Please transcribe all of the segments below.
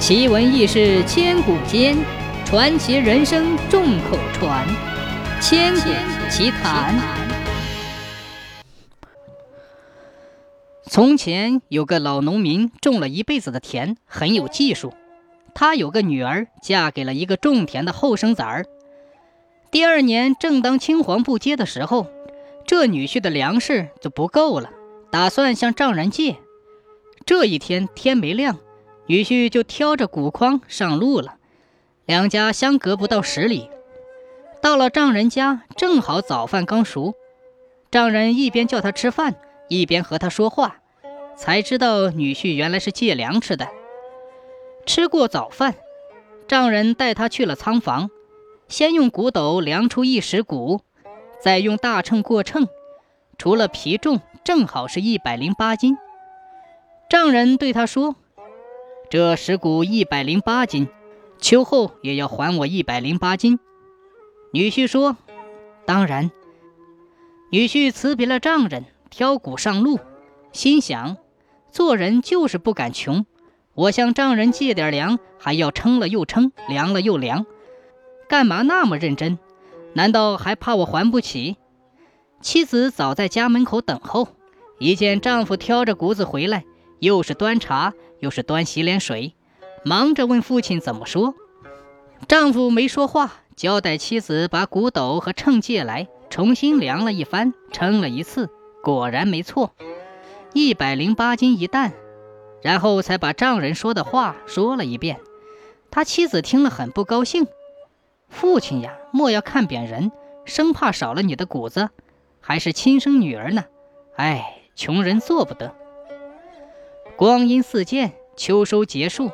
奇闻异事千古间，传奇人生众口传。千古奇谈。从前有个老农民，种了一辈子的田，很有技术。他有个女儿，嫁给了一个种田的后生崽儿。第二年，正当青黄不接的时候，这女婿的粮食就不够了，打算向丈人借。这一天天没亮。女婿就挑着谷筐上路了，两家相隔不到十里。到了丈人家，正好早饭刚熟，丈人一边叫他吃饭，一边和他说话，才知道女婿原来是借粮吃的。吃过早饭，丈人带他去了仓房，先用谷斗量出一石谷，再用大秤过秤，除了皮重，正好是一百零八斤。丈人对他说。这石谷一百零八斤，秋后也要还我一百零八斤。女婿说：“当然。”女婿辞别了丈人，挑谷上路，心想：做人就是不敢穷。我向丈人借点粮，还要称了又称，量了又量，干嘛那么认真？难道还怕我还不起？妻子早在家门口等候，一见丈夫挑着谷子回来，又是端茶。又是端洗脸水，忙着问父亲怎么说。丈夫没说话，交代妻子把谷斗和秤借来，重新量了一番，称了一次，果然没错，一百零八斤一担。然后才把丈人说的话说了一遍。他妻子听了很不高兴：“父亲呀，莫要看扁人，生怕少了你的谷子，还是亲生女儿呢。哎，穷人做不得。”光阴似箭，秋收结束，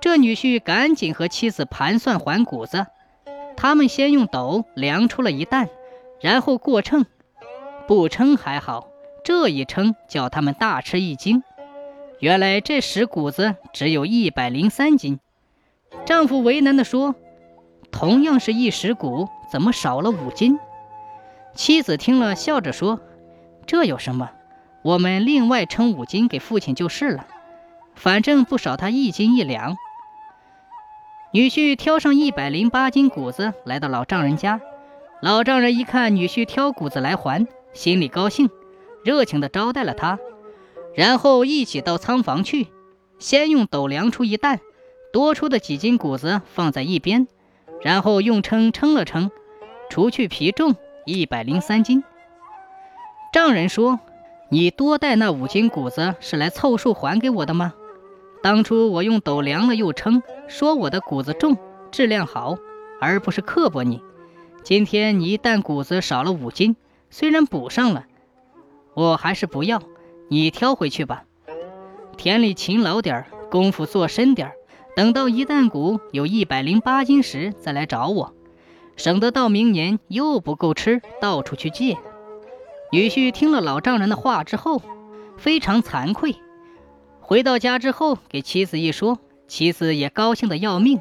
这女婿赶紧和妻子盘算还谷子。他们先用斗量出了一担，然后过秤。不称还好，这一称叫他们大吃一惊。原来这石谷子只有一百零三斤。丈夫为难地说：“同样是一石谷，怎么少了五斤？”妻子听了，笑着说：“这有什么？”我们另外称五斤给父亲就是了，反正不少他一斤一两。女婿挑上一百零八斤谷子，来到老丈人家。老丈人一看女婿挑谷子来还，心里高兴，热情地招待了他。然后一起到仓房去，先用斗量出一担，多出的几斤谷子放在一边，然后用称称了称，除去皮重，一百零三斤。丈人说。你多带那五斤谷子是来凑数还给我的吗？当初我用斗量了又称，说我的谷子重，质量好，而不是刻薄你。今天你一担谷子少了五斤，虽然补上了，我还是不要，你挑回去吧。田里勤劳点儿，功夫做深点儿，等到一担谷有一百零八斤时再来找我，省得到明年又不够吃，到处去借。女婿听了老丈人的话之后，非常惭愧。回到家之后，给妻子一说，妻子也高兴得要命。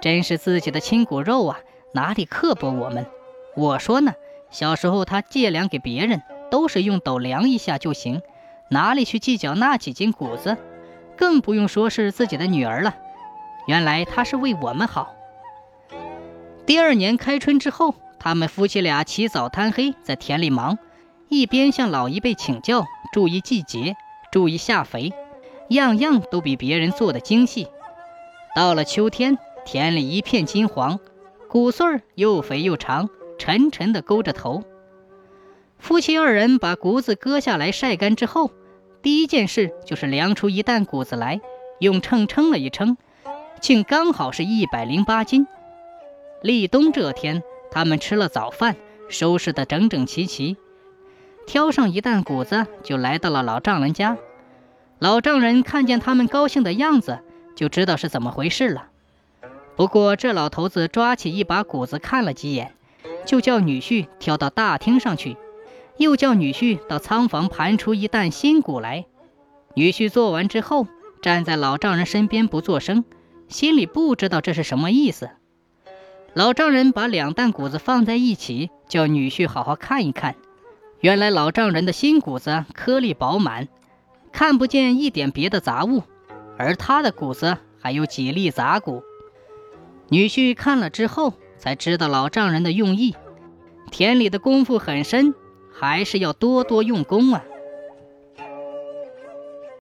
真是自己的亲骨肉啊，哪里刻薄我们？我说呢，小时候他借粮给别人，都是用斗量一下就行，哪里去计较那几斤谷子？更不用说是自己的女儿了。原来他是为我们好。第二年开春之后，他们夫妻俩起早贪黑在田里忙。一边向老一辈请教，注意季节，注意下肥，样样都比别人做的精细。到了秋天，田里一片金黄，谷穗儿又肥又长，沉沉的勾着头。夫妻二人把谷子割下来晒干之后，第一件事就是量出一担谷子来，用秤称了一称，竟刚好是一百零八斤。立冬这天，他们吃了早饭，收拾得整整齐齐。挑上一担谷子，就来到了老丈人家。老丈人看见他们高兴的样子，就知道是怎么回事了。不过这老头子抓起一把谷子看了几眼，就叫女婿挑到大厅上去，又叫女婿到仓房盘出一担新谷来。女婿做完之后，站在老丈人身边不作声，心里不知道这是什么意思。老丈人把两担谷子放在一起，叫女婿好好看一看。原来老丈人的新谷子颗粒饱满，看不见一点别的杂物，而他的谷子还有几粒杂谷。女婿看了之后，才知道老丈人的用意，田里的功夫很深，还是要多多用功啊。